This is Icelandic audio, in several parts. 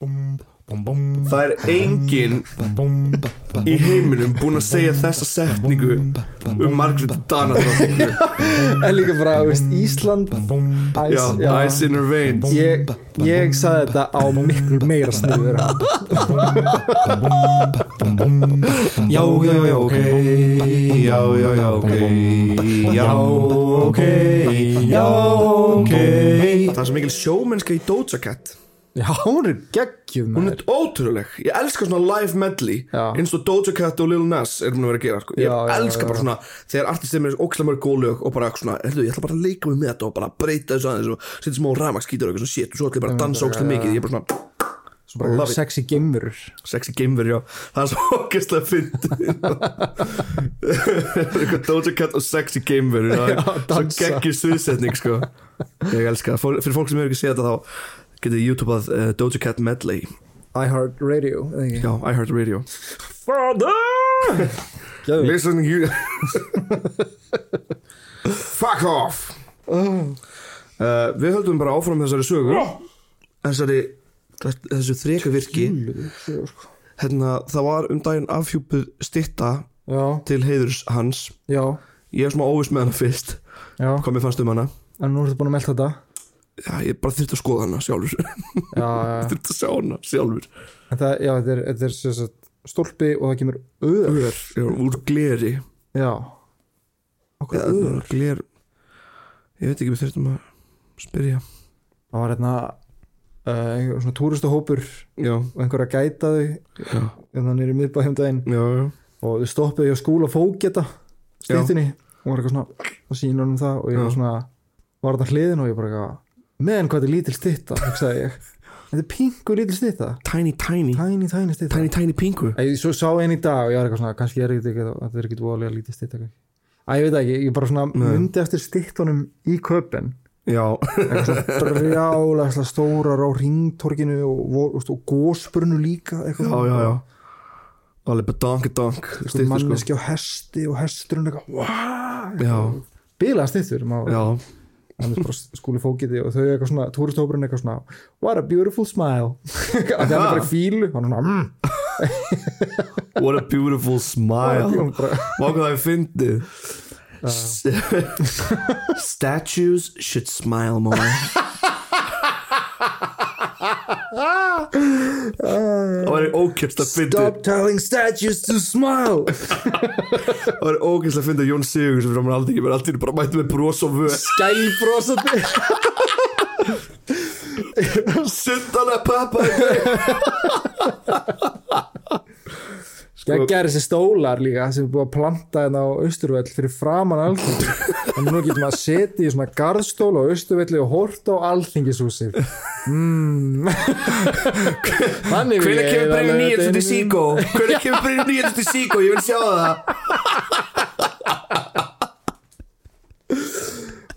Það er enginn í heiminum búinn að segja þessa setningu um Margréti Danadrottningu En líka bara, veist, Ísland Já, Æs, Ice in her veins. Ég, ég sagði þetta á miklu meira sniður Já, já, já, ok. Já, já, já, ok. Já, ok. Já, ok. Það er svo mikil sjómennska í Doja Cat Já, hún er geggjum Hún er ótrúleg, ég elska svona live medley Já. eins og Doja Cat og Lil Nas er hún að vera að gera sko. ég Já, já, elska já, bara já. svona þegar artistið mér ókslega mörg góð lög og bara svona, heyrðu, ég ætla bara að leika mig með þetta og bara breyta þessu aðeins og setja smá rafmakskítur og eitthvað svona shit og svo ætla ég bara að dansa ókslega mikið ég er bara svona, Svo bara Love it. sexy geimurur sexy gamer, já það er svo ógeðslega fyndið Doja Cat og sexy gamer það er Já, svo dansa. geggjur sviðsetning sko. ég elska það, Fól- fyrir fólk sem hefur ekki séð þetta þá getið YouTubeað uh, Doja Cat medley. I Heart Radio já, I Heart Radio. Father! Listen you Fuck off! Uh, Við höldum bara áfram þessari sögu. Þessari Þessu þreka virki hérna, Það var um daginn afhjúpuð stitta Já, Til heiðurs hans. Já, Ég er svona óviss með hana fyrst. Já. Hvað mér fannst um hana? En nú ertu búin að melta þetta Já, ég bara þyrfti að skoða hana sjálfur. Já, já, Þyrfti að sjá hana sjálfur. En það, já, þetta er, þetta er sem sagt, stólpi og það kemur öður Ör, já, úr gleri. Já. Okkur Já, öður Gler Ég veit ekki, við þurftum að spyrja. Það var hérna uh, einhver svona túristahópur Já, og einhver að gæta þau já, en þannig er í miðbæð heimdæðin já, já. Og þau stoppuðu í skúla fóketa stýttinni og var eitthvað svona og sína honum það og ég var svona var þetta hliðin og ég bara eitthvað meðan hvað er lítil ég. Þetta er pingu lítil stytta. Tiny, tiny. Tiny tiny stytta. Tiny, tiny pingu. Æ, svo sá einn í dag og ég var eitthvað svona kannski er þetta ekki þetta er ekki dvolega lítið stytta kannski. Æ, ég veit ekki, ég bara svona myndi eftir styttunum í köpen. Já, eitthvað brjálega stórar á ringtorkinu og, og, og gósbrunnu líka já, eitthvað já, já. Alveg bara donk Eitthvað Stýttu sko. manneski á hesti og hesturinn eitthvað wow, Já, bilaða styttur maður. Já skúli fókiti og þau eitthvað svona túristópurinn eitthvað svona what a beautiful smile. Að það er bara fílu mm, What a beautiful smile. Hvað það er fyndið? Statues should smile more Það var ókjæmst að fyndið. stop telling statues to smile. Það var ókjæmst að fyndið Jón Sigur sem framar aldrei ekki alltaf bara mætti með bros og vöð skælbrósandi Sundana pappa Gekkar þessi stólar líka sem er búið að planta hérna á Austurvell fyrir framan alþingi og nú getur maður að setja í svona garðstól á Austurvelli og horta á alþingishúsið mm. Hvernig kemur bregðu nýjast laugardeginum til Síkó? Hvernig kemur bregðu nýjast til Síkó? Ég vil sjá það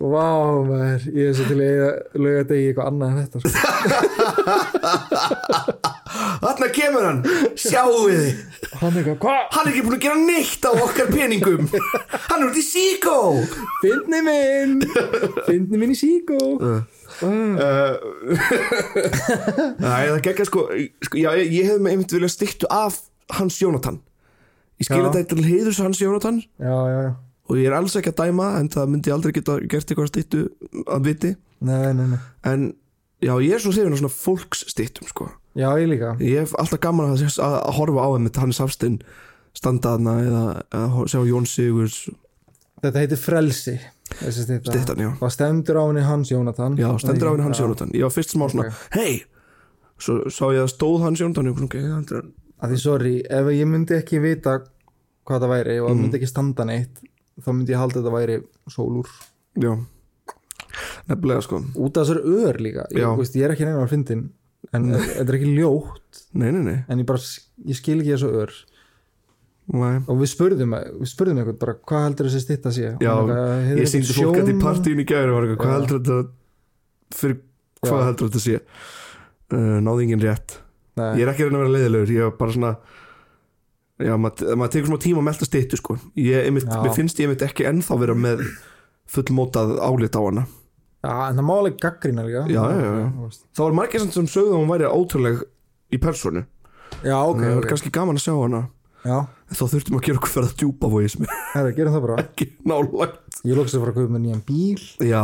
Vá maður, ég er svo til að löga þetta í eitthvað annað en þetta sko. Þarna kemur hann, sjáu þið Hann er ekki búin að gera neitt á okkar peningum. Hann er út í Síkó. Fyndni minn. Fyndni minn í síkó. Uh, Nei, það gekka sko, sko Já, ég, ég hef með einmitt viljað styktu af Hans Jónatan. Ég skil Já. þetta til heiðurs Hans Jónatan. Já, já, Og ég er alls ekki að dæma En það myndi aldrei geta gert eitthvað styktu að viti. Nei, nei, nei. En já, ég er svo hrifin á svona fólksstyktum sko Já, ég líka. Ég hef alltaf gaman að, að, að horfa á þeim með Hannes Hafstein standaðna eða, eða sjá Jón Sigurs Þetta heitir frelsi stittan, já. Og stendur á henni Hans Jónatan. Já, stendur á henni Hans. Jónatan. Ég var fyrst smá svona, hei Svo sá ég að stóð Hans Jónatan og okay, er- að því sorry, ef ég myndi ekki vita hvað það væri og það myndi ekki standa neitt þá myndi ég halda að þetta væri sólúr. Já. Nefnilega sko. Út af þessar ör líka. Ég, veist, ég er ekki neina á fyndin en þetta er ekki ljótt. Nei, nei, nei, en ég bara, ég skil ekki þessu ör. Og við spurðum við spurðum eitthvað bara hvað heldur þessi stitta sé? Já, eitthvað, "Hefur Ég syngdi fólk að í sjónum?" partíin í gæri var eitthvað, hvað heldur þetta fyrir hvað Já. heldur þetta sé? Uh, náði engin rétt. Ég er ekki að reyna að vera leiðilegur ég er bara svona já, maður mað tekur svona tíma að melta styttu sko. Ég, einmitt, finnst ég einmitt ekki ennþá vera með fullmótað álit á hana en það má alveg gaggrína líka. Já, já, já, það var margir sem sögðu að hún væri ótrúleg í personu Já, ok, það ok. kannski gaman að sjá hana. Já, en þá þurftum að gera okkur fyrir að djúpa vóið sem er gerum það bara. Ekki nálægt. Ég lókst að fara að kaupa með nýjan bíl. Já,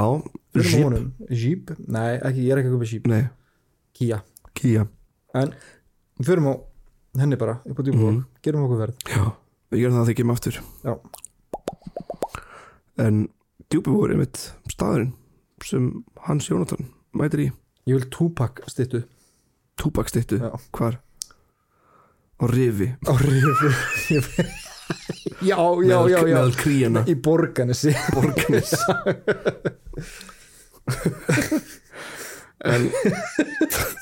Jeep. Nei, ekki, ég er ekki að kaupa Jeep. Nei, Kia. Kia. En við förum á henni bara upp á djúpa Mhm. Gerum okkur verð já, við gerum það þegar ekki aftur. Já. en djúpi vóið er mitt staðurinn sem Hans Jónatan mætir í. Ég vil Tupac styttu. Túbakstittu, Já. hvar? Á rifi. Á rifi. Já, já, já, já. meðal kríana. Í borganessi borganis en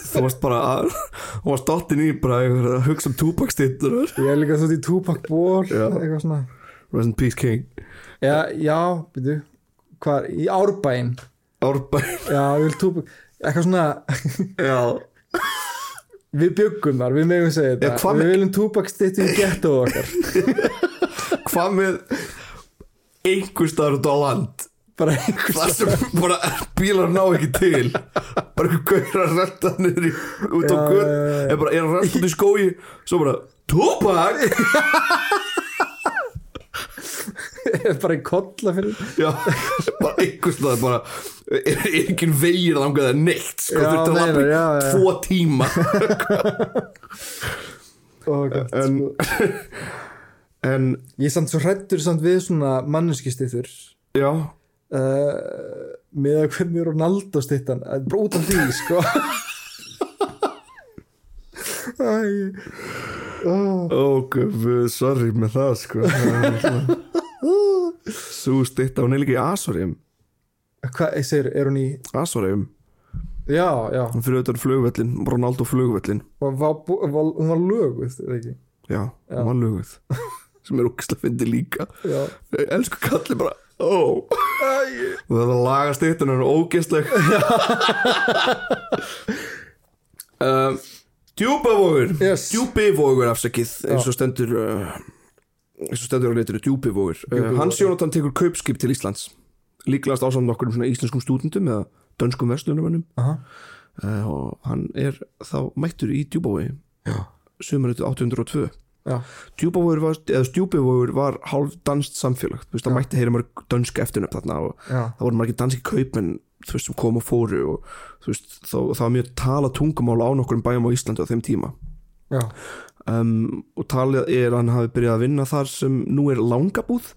þú varst bara að þú varst dottin í bara að hugsa um túbakstittur Ég er líka þú í Tupac ból. Eitthvað svona. Rest in Peace King. Já, já, byrju Hvar, í Árbæinn Árbæ Já, ég vil Tupac Eitthvað svona já, Við byggum þar, við megum segja þetta. Já, Við viljum Tupac styttu í getto okkar. Hvað með einhver staðar út á land? Bara einhvers það sem bara bílar ná ekki til. Bara einhver gaur að rölda niður í, út á já. er bara er að rölda út í skói svo bara túbak bara í kolla fyrir Já, bara einhvers staðar bara er, ekki vegir að það neitt sko, Já, þurfti að lappa í já, já. tvo tíma. Oh, en en Ég er samt svo hrættur samt við svona manneskistittur já, uh, með að hvernig Ronaldo stittan út af því sko. Æ, oh. ok, sorry með það sko. Sú er líka í Asorim Hvað, ég segir, er hún í Asorim, Já, já, hún fyrir auðvitað flugvöllin Ronaldo flugvöllin var, var, var, hún var löguð er? Já, Já. hún var löguð. Sem er ógislega fyndi líka. Já, Elsku kalli bara, og það að laga stittan er ógisleg um, Djúpavogur. Yes. Djúpivogur afsakið eins og stendur uh, eins og stendur á leitinu Djúpivogur. Uh, Hans Jónatan tekur kaupskip til Íslands líklegast ásamt nokkur um svona íslenskum stúdendum eða dönskum vestlunumönnum aha, uh, og hann er þá mættur í Djúpavogi já, sumarið 802 já, Djúpavogur var, eða Stjúpivogur var hálf danst samfélag, þú veist, það mætti heyra mörg dönsk eftirnöfn þarna og já, það voru margir danski kaupmenn þú veist, sem kom og fóru og þú veist, þá, það var mjög tala tungumál á nokkurum bæjum á Íslandi á þeim tíma. Um, og talið er að hann hafi byrjað að vinna þar sem nú er langabúð.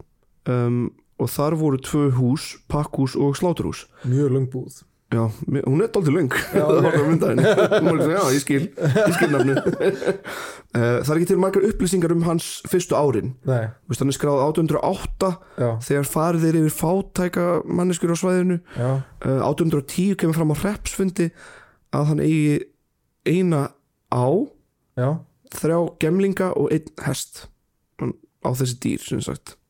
Um, og þar voru tvö hús, pakkhús og sláturhús. Mjög lungbúð Já, mér- hún er dálítið löng. Já, já, ég skil, ég skil nafni Það er ekki til margar upplýsingar um hans fyrstu árin. Veist, hann er skráð 808 já, þegar farið er yfir fátæka manneskur á svæðinu. Já, uh, 810 kemur fram á repsfundi að hann eigi eina á já, þrjá gemlinga og einn hest. Á þessi dýr sem sagt. já, já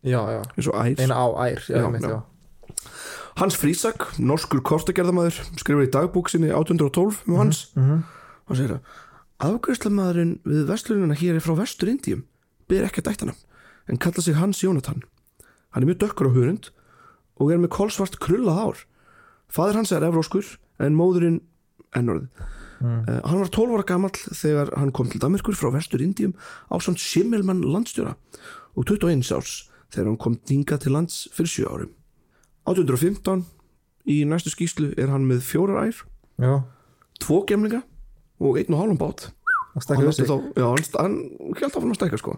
eins og ær. Eina á ær, já, Já. Hans Frísak, norskur kortagerðamaður skrifur í dagbúk sinni 812 um hans. mm -hmm. og segir að afgjörslamæðurinn við vestlunina hér er frá vestur Indíum ber ekki að dættanam en kalla sig Hans Jónatan. Hann er mjög dökkur á hurund og er með kolsvart krullað ár fadir hans er evróskur en móðurinn ennorð Mm. uh, hann var 12 ára gamall þegar hann kom til Damerkur frá vestur Indíum á samt Simmelmann landstjóra og 21 árs þegar hann kom dingað til lands fyrir 7 árum. 815 í næstu skýslu er hann með fjórar ær Já, tvo gemlinga og einn og hálfum bát. Hann, stakka átti þessi já, hann, hann held áfram að stækka sko.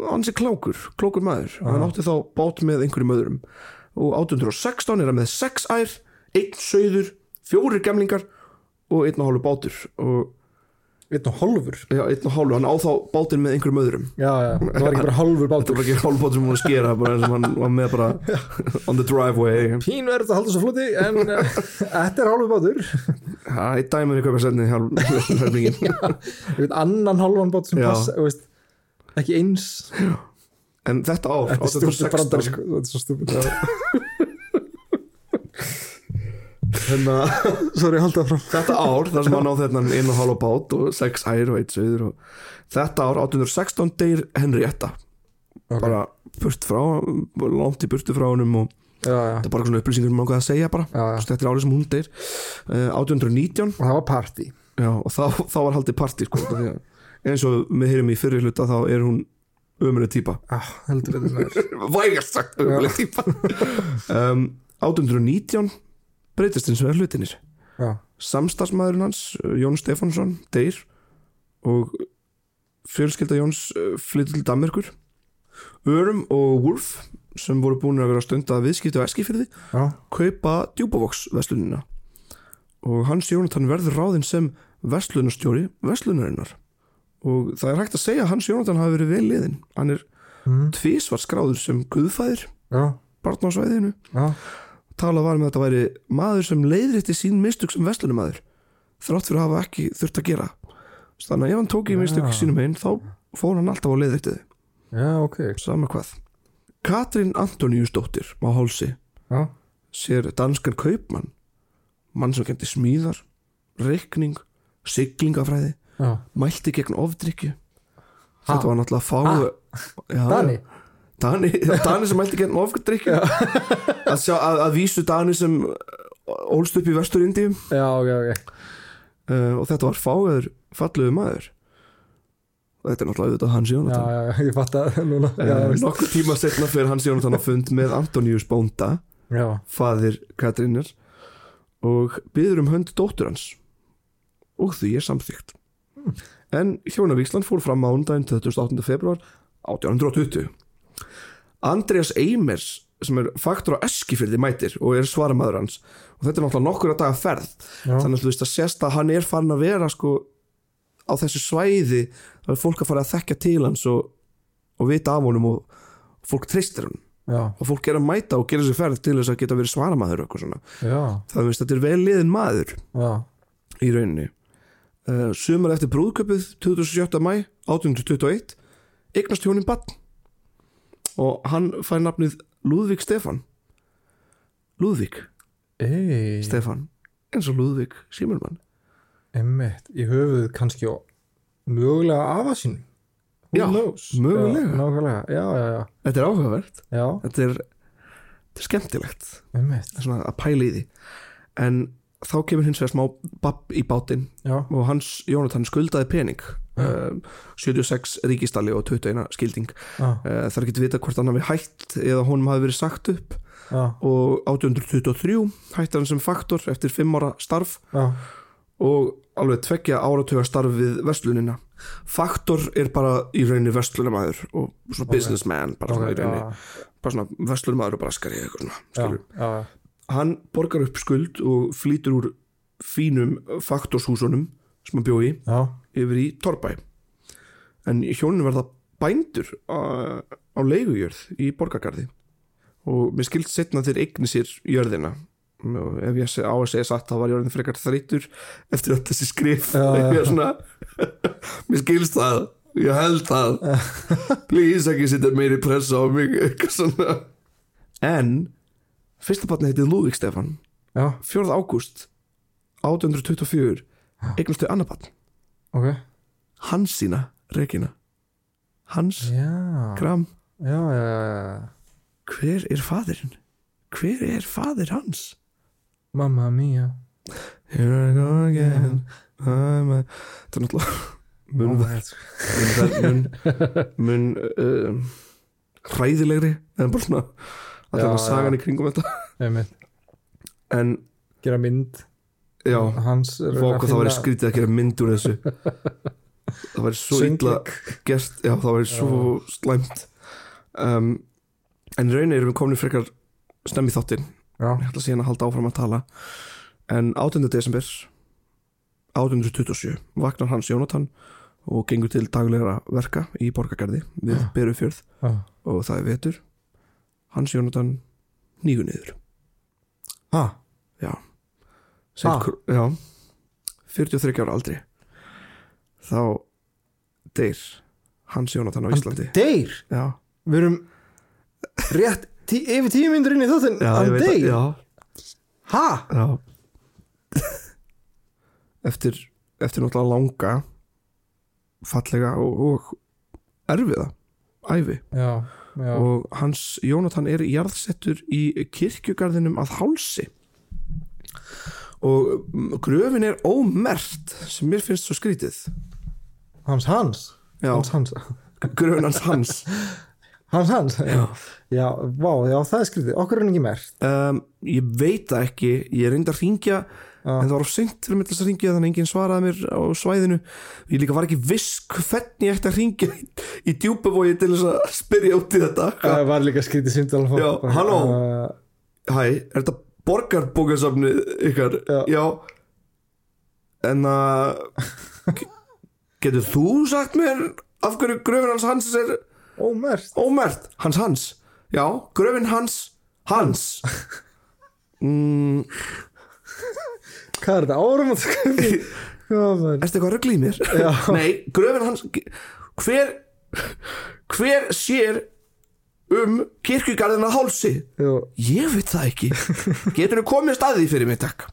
Hann sé klákur, klókur maður. Já. hann átti þá bát með einhverjum öðrum. Og 816 er hann með sex ær einn sögður, fjórir gemlingar og einn og hálfur bátur. Og einn og hálfur? Já, einn og hálfur, hann á þá bátinn með einhverjum öðrum. Já, já, það var ekki bara hálfur þetta bátur var ekki hálfur bátur sem hann var að skera bara eins og hann var með bara on the driveway. Pínu er þetta að halda svo flóti en uh, þetta er hálfur bátur. Það er eitt dæmur í hálfingin Ég veit annan hálfan bát sem Já. passa veist, ekki eins. En þetta ár, Þetta er stúpid brandari 816 sko Þetta er stúpid hérna Sorry, halda fram þetta ár þar sem hann á þetta einu og hálfa bát og sex ær og eitt söður og þetta ár 816 deyr Henrietta. Ok. bara burt frá langt í burtu frá honum og Já, já, þetta er bara svona upplýsingur um ákveð að segja bara. Já, þetta er árið sem hún deyr. Uh, 819 Og það var party. Og þá, þá var haldið partí sko, eins og við heyrum í fyrir hluta þá er hún ömuleg típa ah, vægast sagt ömuleg típa um, 819 breytist eins og er hlutinir já, samstagsmaðurinn hans, Jón Stefánsson deyr og fjölskylda Jóns uh, flyttur til Danmerkur. Örum og Wolf sem voru búin að vera stund að viðskipta á Eskifyrði já, kaupa djúbavoks vestlunina og hans Jónatan verður ráðinn sem vestlunarstjóri vestlunarinnar og það er hægt að segja að hans Jónatan hafi verið vel liðin hann er mm, tvísvar skráður sem guðfæðir barnásvæðinu já, talað var um að þetta væri maður sem leiðrétti sín mistök sem vestlunumæður þrátt fyrir að hafa ekki þurft að gera. Þannig að ef hann tók í mistök Já. sínum einn þá fór hann alltaf á leiðréttið já, ok. Sama hvað. Katrín Antoníusdóttir á hálsi já, sér danskan kaupmann mann sem kendi smíðar reikning, siglingafræði já, mælti gegn ofdrykju þetta var náttúrulega fá Já, Dani Dani, Dani sem mælti gegn ofdrykju að, sjá, að, að vísu Dani sem ólst upp í vestur Indíum já, ok, ok. Uh, og þetta var fáiður falluðu maður. Og þetta er náttúrulega auðvitað Hans Jónatan. Já, já, ég fatt að núna. Já, uh, nokkur tíma setna fyrir Hans Jónatan á fund með Antoníus Bónda faðir Katrínar og byður um hönd dóttur hans. Og því er samþygt en hjónavíslan fór fram mánudaginn 28. februar 1820 Andreas Eimers sem er faktor á Eskifyrði mætir og er svaramaður hans. Og þetta er náttúrulega nokkur að daga ferð. Já, þannig að þú veist að sérst að hann er farin að vera sko á þessu svæði það er fólk að fara að þekkja til hans og, og vita af honum og fólk treystir hann já, og fólk er að mæta og gera sér ferð til þess að geta verið svaramaður og eitthvað svona. Það veist þetta er vel liðin maður já, í rauninni. Uh, sumar eftir brúðköpið 27. mæ 1821 eignast hjónin bann og hann fær nafnið Lúðvík Stefan Lúðvík ei, Stefan eins og Lúðvík Símurmann emmitt í höfuð kannski og mögulega Who Já, knows? mögulega. já, já, já, þetta er áhugavert. Þetta er, þetta er skemmtilegt. Emmitt svona að pæla í því. En þá kemur hins vegar smá babb í bátinn já, og hans Jónatan skuldaði pening 76 ríkistalli og 21 skilding. Er ekki að vita hvort hann hafi hætt eða honum hafi verið sagt upp. Og 1823 hætti hann sem faktor eftir 5 ára starf og alveg tveggja áratuga starf við vestlunina faktor er bara í rauninni vestlunamæður og svona Ok. businessman bara svona ok, í rauninni. já, bara svona vestlunamæður og braskari eitthvað svona skilur. já, hann borgar upp skuld og flýtur úr fínum faktorshúsunum sem hann bjó í. Já, yfir í Torbæ en hjónin verða bændur á, á leigujörð í borgargarði. Og mér skilt setna þeir eigni sér jörðina. Ef ég á að segja satt þá var jörðin frekar þreytur eftir öll þessi skrif. Svona, mér skilst það. Ég held það. Please ekki setja meiri pressa á mig eitthvað svona. En fyrsta barni heitið Lúðvík Stefan já, 4. ágúst 1824 eignastu annar barn ok. Hans sína, Regina hans, já, Gram. Já, hver er fadirinn? hver er fadir hans? mamma mía. Here I go again. I'm a... þetta er náttúrulega mun, mun, mun, um, hræðilegri en bara svona Já, alltaf já. sagan í kringum þetta. En gera mynd já, hans og það finna skrítið að gera mynd úr þessu. Það væri svo illa gert, já það væri svo slæmt. Um, en erum við komin frekar snemmi þáttinn. Já, ég ætla síðan að halda áfram að tala. En 8. desember 1827 vaknar hans Jónatan og gengur til daglegra verka í borgargarði við Berufjörð. Já, og það er vetur. Hans Jónatan nýgu niður. Ha, já, Kr- já. 43 ára aldri. Þá deyr hans Jónatan á Íslandi. deyr? Já, við erum rétt tí, yfir tíu myndur inn í ég hann veit að- deyr, já, ha, já. Eftir eftir náttúrulega langa fallega og, og erfiða æfi já, já. Og hans Jónatan er jarðsettur í kirkjugarðinum að hálsi og mm, gröfin er ómert sem mér finnst svo skrítið. Hans Hans? Já. Hans Hans. Gröfin hans hans. Hans Hans? Já, já, vá, já, það er skrítið. Okkur er ekki mert um, ég veit það ekki. Ég reyndi að ringja en það var of seint fyrir þess að ringja þannig að enginn svaraði mér á svæðinu. Ég líka var ekki viss hvernig ég ætti að ringja í, í djúpavogi til þess að spyrja út í þetta. Það var líka skrítið Já, halló. uh, hæ, er þetta borgarbókasafnið ykkar Já. en að ge- getur þú sagt mér af hverju gröfin hans hans er Ómert ómert hans hans já, gröfin hans hans mm, Hvað er þetta? Árum að skrifa Hvað er Ertu eitthvað að ruggla í mér? Já. Nei, gröfin hans Hver Hver sér um kirkjugarðina hálsi? Jú, Ég veit það ekki. Getur þú komið staðið fyrir mig, takk?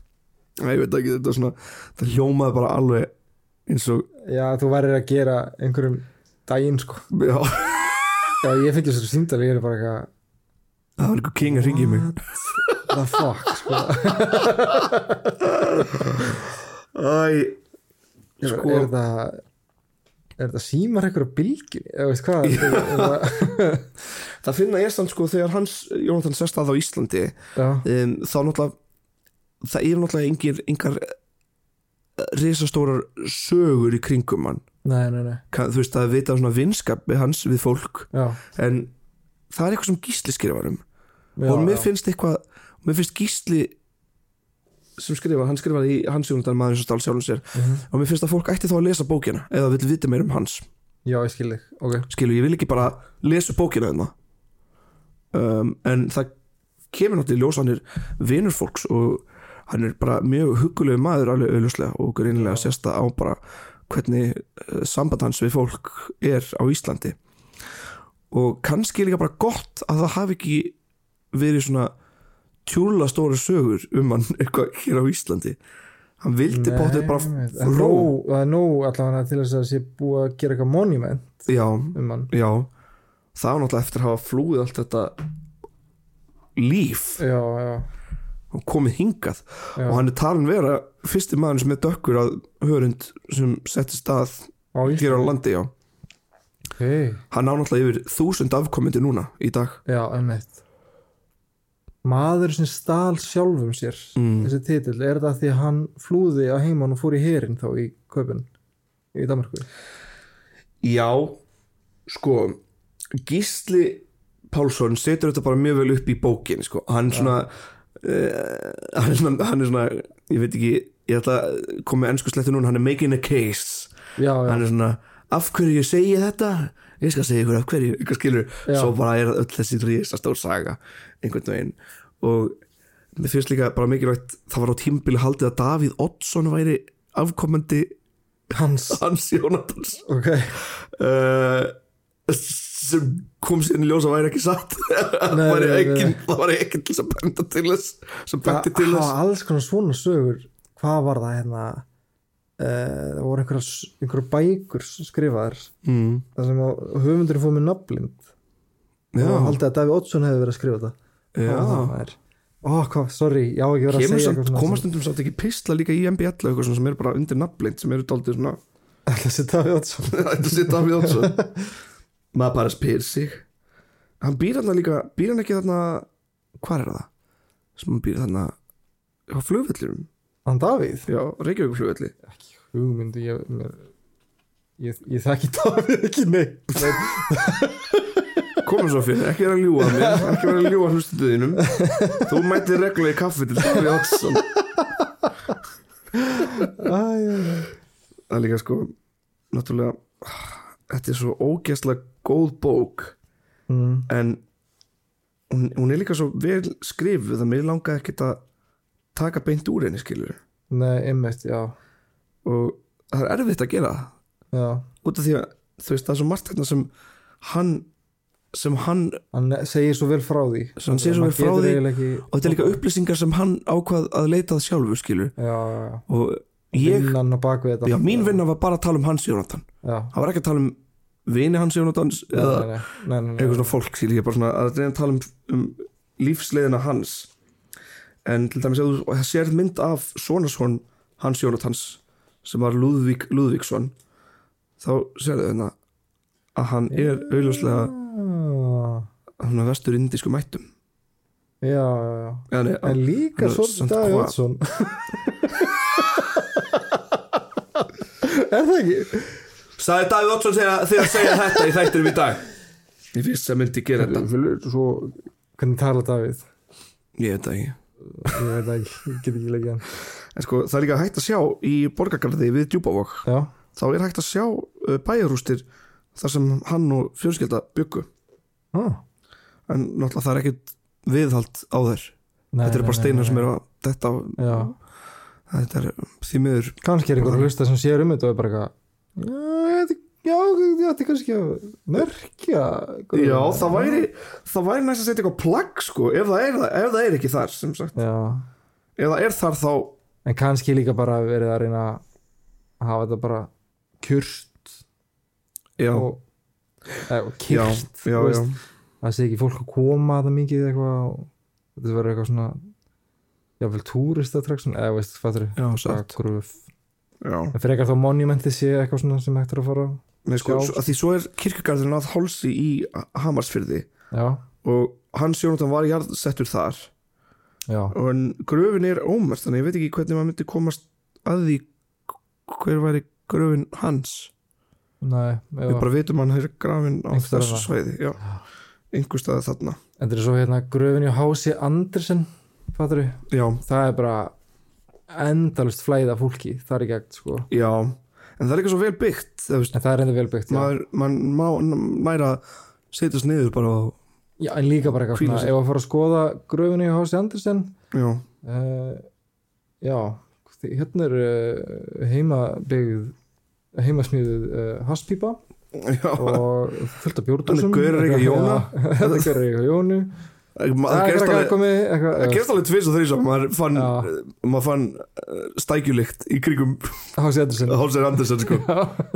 Nei, ég veit ekki, þetta svona Það hljómaði bara alveg eins og Já, þú værir að gera einhverjum daginn sko. Já, Já, ég fengi þessu símtal Ég er bara eitthvað það var einhver king að ringi mig. The fuck sko? Æ, Sko, Sko- er það er það símar eitthvað á bylgjunni eða veist hvað það, finna ég samt sko þegar hans Jónatan sest að á Íslandi um, þá náttúrulega það er náttúrulega engir, engar risastórar sögur í kringum hann. Nei, nei, nei. Þú veist að vita svona vinskap við hans við fólk já, en það er eitthvað sem gísli skrifar um. Og mér já. finnst eitthvað mér finnst gísli sem skrifa, hann skrifaði í hans Jónatan maður sem stál sjálfum sér. Mhm. og mér finnst að fólk ætti þá að lesa bókina eða vill vita meir um hans. Já, ég skil þig, ok. Skilu, ég vil ekki bara lesa bókina þeirna um, en það kemur náttúrulega í ljós hann er vinur fólks og hann er bara mjög hugulegu maður alveg auðljóslega og greinilega sérsta á bara hvernig uh, samband hans við fólk er á Íslandi. Og kannski líka bara gott að það hafi ekki verið svona tjúla stóra sögur um hann eitthvað hér á Íslandi. Hann vildi bóttið bara ró það er nóg allavega til þess að sé búið að gera eitthvað monument já, um hann. Já, það var náttúrulega eftir að hafa flúið allt þetta líf. Já, já, og komið hingað. Já. og hann er talin vera fyrsti maður sem er dökkur að hörund sem setti stað hér á landi, já. Okay. hann á náttúrulega yfir þúsund afkomandi núna í dag. Já, emmitt maður sem stál sjálfum sér mm. þessi titill, er það því að hann flúði á heimann og fór í herin þá í köpun í Danmarku Já, sko Gísli Pálsson setur þetta bara mjög vel upp í bókin sko. hann er svona uh, hann, er svona hann er svona, ég veit ekki ég ætla að koma með ennsku slettu núna hann er making a case. Já, já, hann er svona af hverju ég segi þetta ég skal segja ykkur af hverju, ykkur skilur. Já. svo bara er öll þessi rísa stór saga einhvern veginn. Og mér finnst líka bara mikilvægt það var á tímabili haldið að Davíð Oddsson væri afkomandi hans. Hans Jónatans. Ok, uh, sem kom síðan í ljós að væri ekki satt. Það væri ekki, það ekki til þess að benda til þess sem bendi til það þess. hafa alls konar svona sögur. Hvað var það hérna það voru einhverjar bækur skrifaðar mm. þar sem að höfundurinn fóð með nafnblind Já. og haldið að Daví Oddsson hefði verið að skrifa Já. Hvað var það er? ó, hvað, sorry, ég á ekki verið að segja samt, komast stundum samt ekki pistla líka í MBL eitthvað sem eru bara undir nafnblind sem eru daldið svona þessi Daví Oddsson Þetta sé Davíð Oddsson maður bara spyr sig hann býr þarna líka býr hann ekki þarna hvað er það sem hann býr þarna á flugvellinum hann Davíð? Já, Reykjavík flugvelli hugmyndi ég, mér, ég, ég þekki Davíð ekki neitt. Nei. komum svo fyrir, ekki vera að ljúga að mér ekki vera að ljúga hlustuðinum þú mætir reglulega í kaffi til Davíð Oddsson. Það er líka sko náttúrulega þetta er svo ógeðslega góð bók. Mm. en hún, hún er líka svo vel skrifuð að mér langaði ekkert að taka beint úr henni skilur nei, einmitt, já, og það er erfitt að gera það. Já. Út af því að þú veist það er svo margt hérna sem hann sem hann hann segir svo vel frá því. Svo hann segir svo vel frá því ekki, og þetta er líka upplýsingar sem hann ákvað að leitað sjálfur skilur já, já, og ég, já mín vinna var bara að tala um hans Jónatan. Hann var ekki að tala um vini hans Jónatans eða eitthvað svona fólk skil ég bara svona að reyna að tala um, um lífsleiðina hans en til dæmis ef þú sér mynd af Sónarsson Hans Jónatans sem var Lúðvík Lúðvíksson þá sérðu þarna að hann er auðljóslega ah, hann er vestur indísku mættum já, já, já Eða, nei, en líka samt Davíð? Oddsson er það ekki? Sæði Davíð segja, þegar að segja þetta í þættinum í dag Ég finnst að myndi gera þetta svo, hvernig tala Davíð? Ég veit það ekki ég veit ekki, ég get ekki leikið hann. En sko, það er líka hægt að sjá í borgargarði við Djúbavog já, þá er hægt að sjá uh, bæjarústir þar sem hann og fjölskylda byggu ah. en náttúrulega það er ekkit viðhald á þær. Nei, þetta eru bara steinar sem eru að þetta þetta er því miður kannski er einhver hlusta sem sér um þetta og er bara eitthvað "Já, já, þetta er kannski að merkja já, það væri, það væri næst að setja eitthvað plagg sko, ef það er, ef það er ekki þar sem sagt, já, ef það er þar þá en kannski líka bara verið að reyna að hafa þetta bara kjurt já, og, eða, og veist. það sé ekki fólk að koma það mikið eitthvað þetta verður eitthvað svona jáfnvel túristatræksun eða veist, fattur já, satt. Gröf en fyrir eitthvað þá monumentið sé eitthvað svona sem hægt er að fara á. Nei, sko, svo, að því svo er kirkjugarðurinn að hálsi í Hamarsfyrði já, og hans Jónatan var jarðsettur þar. Já, og gröfin er ómert þannig ég veit ekki hvernig maður myndi komast að því hver væri gröfin hans. Nei við bara vitum hann er grafin á þessu já, einhver staði þarna. En þetta er svo hérna gröfin í Hási Andersen fattur já, það er bara endalust flæða fólki er ekki ekkert sko. Já, en það er ekki svo vel byggt það, veist, en það er enda vel byggt já. maður, maður má næra setjast niður bara og já, en líka bara eitthvað svona ef að fara að skoða gröfin í Hási Andersen já, uh, já hérna er uh, heimabyggð heimasmíðuð uh, hasspípa já. og fullt af bjórdósum Þannig gerir eitthvað Jónu er gerst eitthvað eitthvað Það gerst alveg tvis og þrís og maður fann, maður fann uh, stækjulikt í krigum Hási Andersen. Hálsir Andersen sko.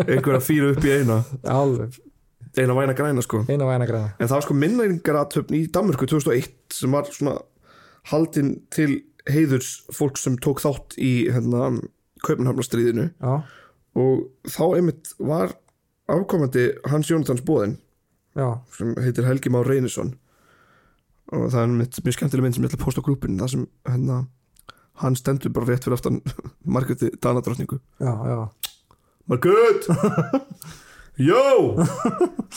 Einhverja fýra upp í eina. Alveg, eina væna græna sko. Eina væna græna. En það var sko minningaratöfn í Danmörku 2001 sem var svona haldin til heiðurs fólk sem tók þátt í hérna Kaupanhamnastríðinu já, og þá einmitt var afkomandi Hans Jónatans bóðin já, sem heitir Helgi Már Reynisson og það er einmitt mjög skemmtileg mynd sem ég ætla að posta á grúpin það sem hérna hann stendur bara rétt fyrir aftan Margréti Danadrottningu. Margrét! Jó!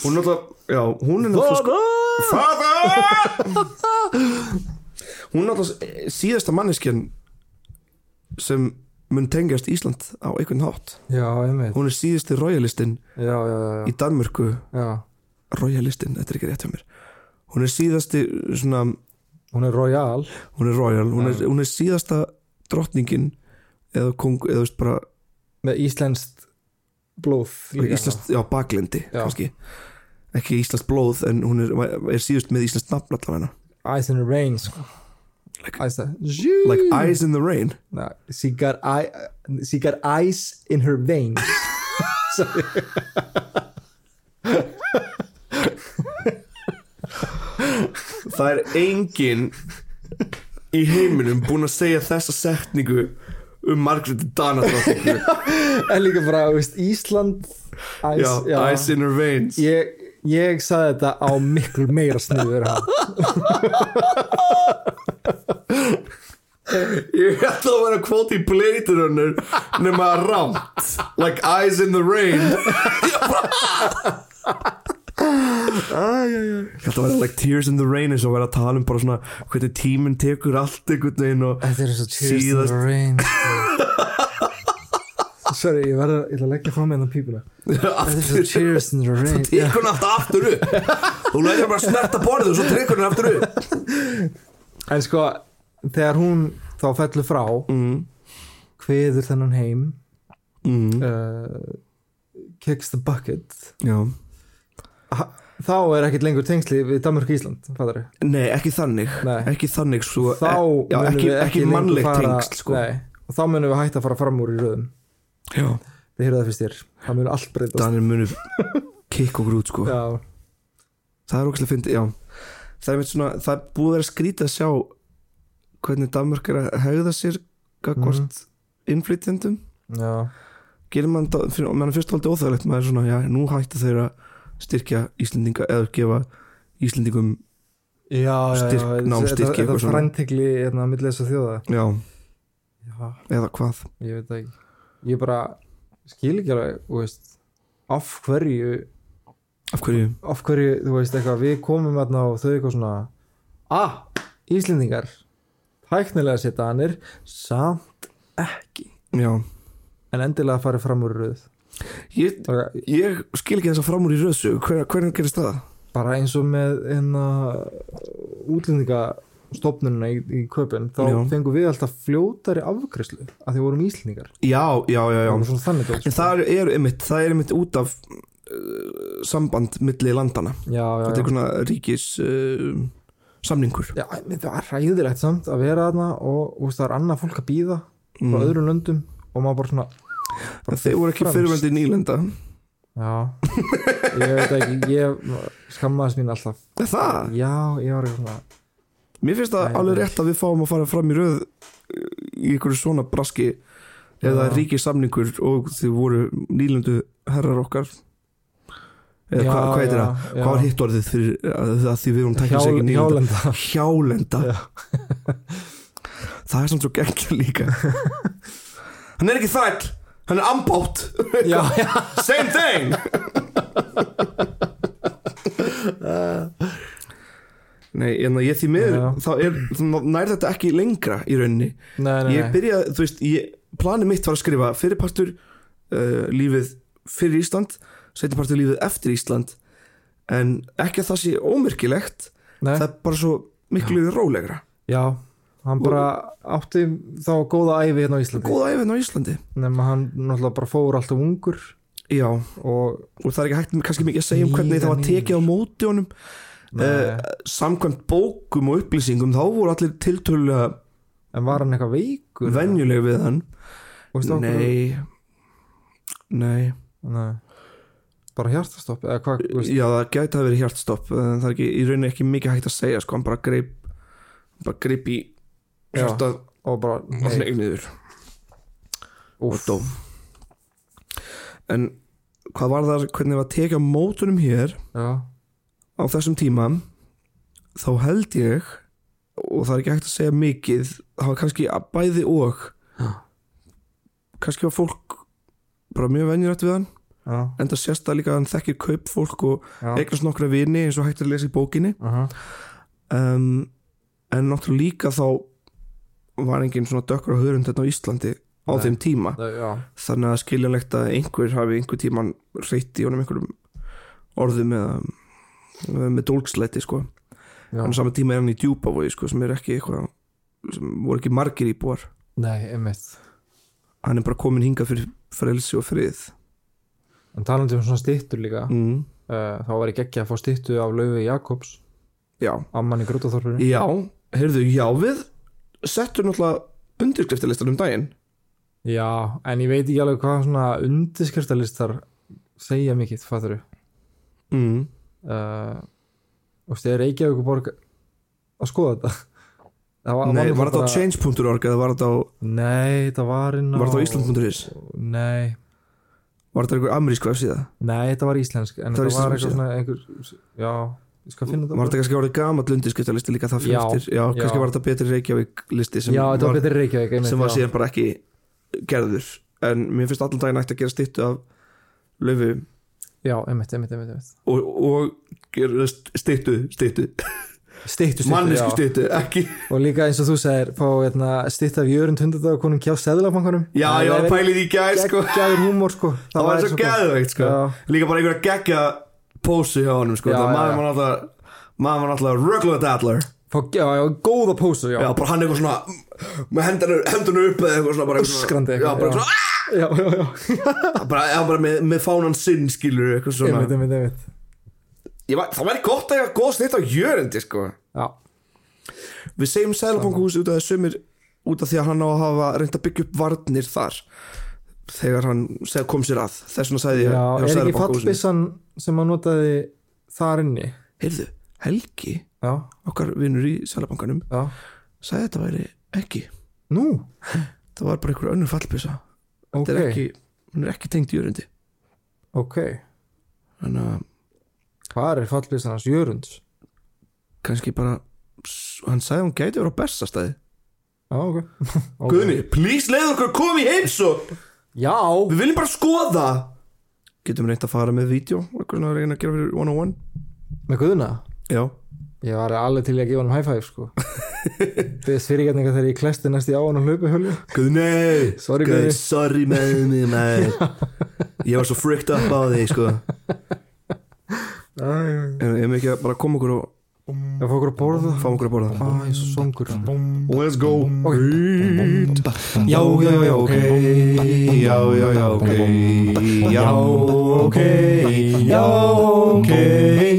Hún er náttúrulega Já, hún er náttúrulega sko Hún er náttúrulega síðasta manneskjan sem mun tengjast Ísland á einhvern einmitt. Hún er síðasti royalistinn í Danmörku. Royalistinn, þetta er ekki rétt hjá mér Hún er síðasti svona hún er royal Hún er royal, hún er, hún er síðasta drottningin eða kong, eða veist bara með íslenskt blóð. Íslands, já, baklendi Já. kannski ekki Íslands blóð en hún er, er síðust með Íslands nafn allavega Ice in the rain sko. Like- Ice the like eyes in the rain no, she, got eye, she got ice in her veins Sorry. Það er engin í heiminum búin að segja þessa setningu um Margréti Danadrottningu en líka bara, veist, Ísland ice, já, já. eyes in her veins. Ég, ég sagði þetta á miklu meira sniður hann ég ætla að vera kvót í Runner nema rámt like eyes in the rain. Ég ætla að vera like tears in the rain eins og vera að tala um bara svona hvernig tíminn tekur allt einhvern veginn og Þetta er svo tears in the rain. Sorry, ég ætla að leggja frá mig enn pípuna. Þetta er svo tears in the rain Já. tekur hún alltaf aftur upp. Þú lætir bara að snerta borðið og svo tekur hún aftur upp. En sko, þegar hún þá fellur frá mm. hviður þennan heim Mm. uh, kicks the bucket. Já þá er ekkert lengur tengsli við Danmörk og Ísland fattar Nei, ekki þannig. Nei. Ekki þannig svo e, já, munum ekki, ekki mannleg fara, tengsl sko. og þá munum við hætta að fara fram úr í röðum. Já, þið heyrðu það fyrst þér, það munum allt breytast. Danir munu kikk og grút sko. já, Það er okkur að fyndi, já. Það er, svona, það er búið að skrítið að sjá hvernig Danmörk er að hegða sér gagvart Mhm. innflytjendum. Já, gerir mann mann fyrst aldrei óþægilegt maður er svona, já, nú hætti þeir að styrkja Íslendinga eða gefa Íslendingum Styrk- námstyrki, svona. fræntegli hérna milli þess að þjóða. Já, já, eða hvað? Ég veit ekki. Ég bara skil ekki alveg af hverju af hverju, af hverju, veist, við komum hérna og þau eitthvað svona ah, Íslendingar tæknilega setja hannir samt ekki. Já. En endilega farið fram úr röð ég, Bara- ég skil ekki þess að fram úr í röðsu Hver, hvernig gerist það? bara eins og með hérna útlendingastofnununa í, í köpun þá Já. fengum við alltaf fljótari afgræslu að því vorum Íslendingar já, já, já, já. En sko. það er einmitt, það er einmitt út af uh, samband milli landana já, þetta er svona ríkis uh, samningur Já, einmitt, það var ræðilegt samt að vera þarna og veist, það er annað fólk að býða frá Mm. öðrum löndum og maður bara svona En þeir voru ekki fremst. fyrirvændi nýlenda Já, ég veit ekki, ég skammaðist mín alltaf það? Já, ég var eitthvað Mér finnst það alveg rétt að við fáum að fara fram í röð í einhverju svona braski eða Já. ríki samningur og þið voru nýlendu herrar okkar eða Já, hva, hvað heitir það? Hvað var hitt orðið að því við vorum Hjál, ekki nýlenda? Hjálenda Hjálenda Já. Það er samt svo geggja líka Hann er ekki þræll Hann er ambátt. Já, já. Same thing. Nei, en ég því miður Já. þá er, nær þetta ekki lengra í rauninni. Nei, nei, Ég byrjaði, þú veist, ég, planið mitt var að skrifa fyrirpartur uh, lífið fyrir Ísland setjapartur lífið eftir Ísland. En ekki að það sé ómerkilegt Nei. það er bara svo miklu rólegra. Já, hann bara átti þá góða æfi hérna á Íslandi. Góða æfinn á Íslandi. Nema hann náttúrulega bara fór alltaf ungur. Já, og og það er ekki hægt kannski mikið að segja um hvernig það var tekið á móti honum. Uh, samkvæmt bókum og upplýsingum þá voru allir tiltölulega en var hann eitthvað veikur? venjuleg við hann? Nei. Nei. Nei. Bara hjartastopp Já, það gæti að verið hjartstopp en það er ekki, í rauninni ekki mikið hægt að segja sko, hann bara greip bara greip í. Hjartað og bara, og nei, hneig niður. Og dó. En hvað var það hvernig var tekið á mótunum hér já, á þessum tíma? Þá held ég og það er ekki hægt að segja mikið það var kannski að bæði og. Já. kannski var fólk bara mjög venjurætt við hann. Já, en það sést að líka hann þekkir kaup fólk og eignast nokkra vini eins og hægt að lesa í bókinni. Aha, um, en náttúrulega líka þá var engin svona dökkur á hörund þetta á Íslandi á Nei. þeim tíma. Já, þannig að skiljanlegt að einhver hafi einhver tíman reytt í honum einhverjum orðum eða með dólkslæti sko. En á sama tíma er hann í djúpavogi sko sem er ekki eitthvað sem voru ekki margir íbúar. Nei, einmitt. Hann er bara komin hingað fyrir frelsi og frið. En talandi um svona stittur líka mm. uh, þá var ég ekki að fá stittu af Laufi Jakobs já, amman í Grútaþorfinu já, heyrðu, já við settum náttúrulega undirskriftarlistan um daginn. Já, en ég veit ekki alveg hvað svona undirskriftarlistar segja mikið, fattur mm. uh, og stið Reykjavík borg að skoða þetta það var, Nei, var þetta á change.org eða var þetta á, nei, það var inn á var þetta á ísland.is nei, var þetta einhver amerísk vefsíða? Nei, þetta var íslensk en var þetta var íslensk eitthvað svona einhver, já, var þetta kannski árið gamall undirskriftarlisti líka það Já, fyrstir já, kannski já. var þetta betri Reykjavík listi sem já, var Reykjavík sem var síðan bara ekki gerður. En mér finnst allan daginn ætti að gera styttu af löfu já, einmitt, einmitt, einmitt, og, og styttu, stittu, mannesku já. styttu ekki, og líka eins og þú segir fá hérna, stitt af Jörund hundadagonum kjá seðlafangunum já, ég var að pæli því í gæð sko, geggjaður húmor sko. Það var svo geðveikt sko. Já, líka bara einhverja geggja pósi hjá honum sko, Já, já, maður var náttúrulega maður var náttúrulega Ruggla Dadler fá, já, já, góða pósu já, já, bara hann eitthvað svona með hendurnu upp eða eitthvað svona bara eitthvað Öskrandi já, bara, svona, já, já, já. Bara, já, bara með, með fánan sinn skilur eitthvað svona. Einmitt, einmitt, einmitt. Var, það væri gott að ég hafa góð snitt á jörendi sko. já, við segjum sumir út af því að hann á að hafa reynd að byggja upp varnir þar þegar hann kom sér að. Þess vegna sagði ég já, er ekki fallbissan sem hann notaði þar inni? Heyrðu, Helgi já, okkar vinnur í Sælabankanum sagði þetta væri ekki. Nú, það var bara einhver önnur fallbissa ok, þetta er ekki, hún er ekki tengt jörundi ok. Þannig að Hvað er fallbissan hans Jörunds? kannski bara hann sagði að hún gæti vera á bestastæði Já, ok. Guðni, please leiðu okkur að koma í heimsók Já, við viljum bara skoða. Getum reynt að fara með vídeo? Eitthvað svona að reyna að gera fyrir one on one. Með Guðna? Já, Ég var alveg til að gefa hann high five sko. Þess fyrirgætninga þegar ég klesti næst í á hann og hlaupi höllu Guðni! Sorry, Guðni. sorry með mig man ég var svo fricked up á því sko. Ég en ég með ekki að bara koma okkur og fá okkur að borða fá okkur að borða Æ, ég er svo songur let's go Já, já, já, ok Já, já, já, ok Já, ok Já, ok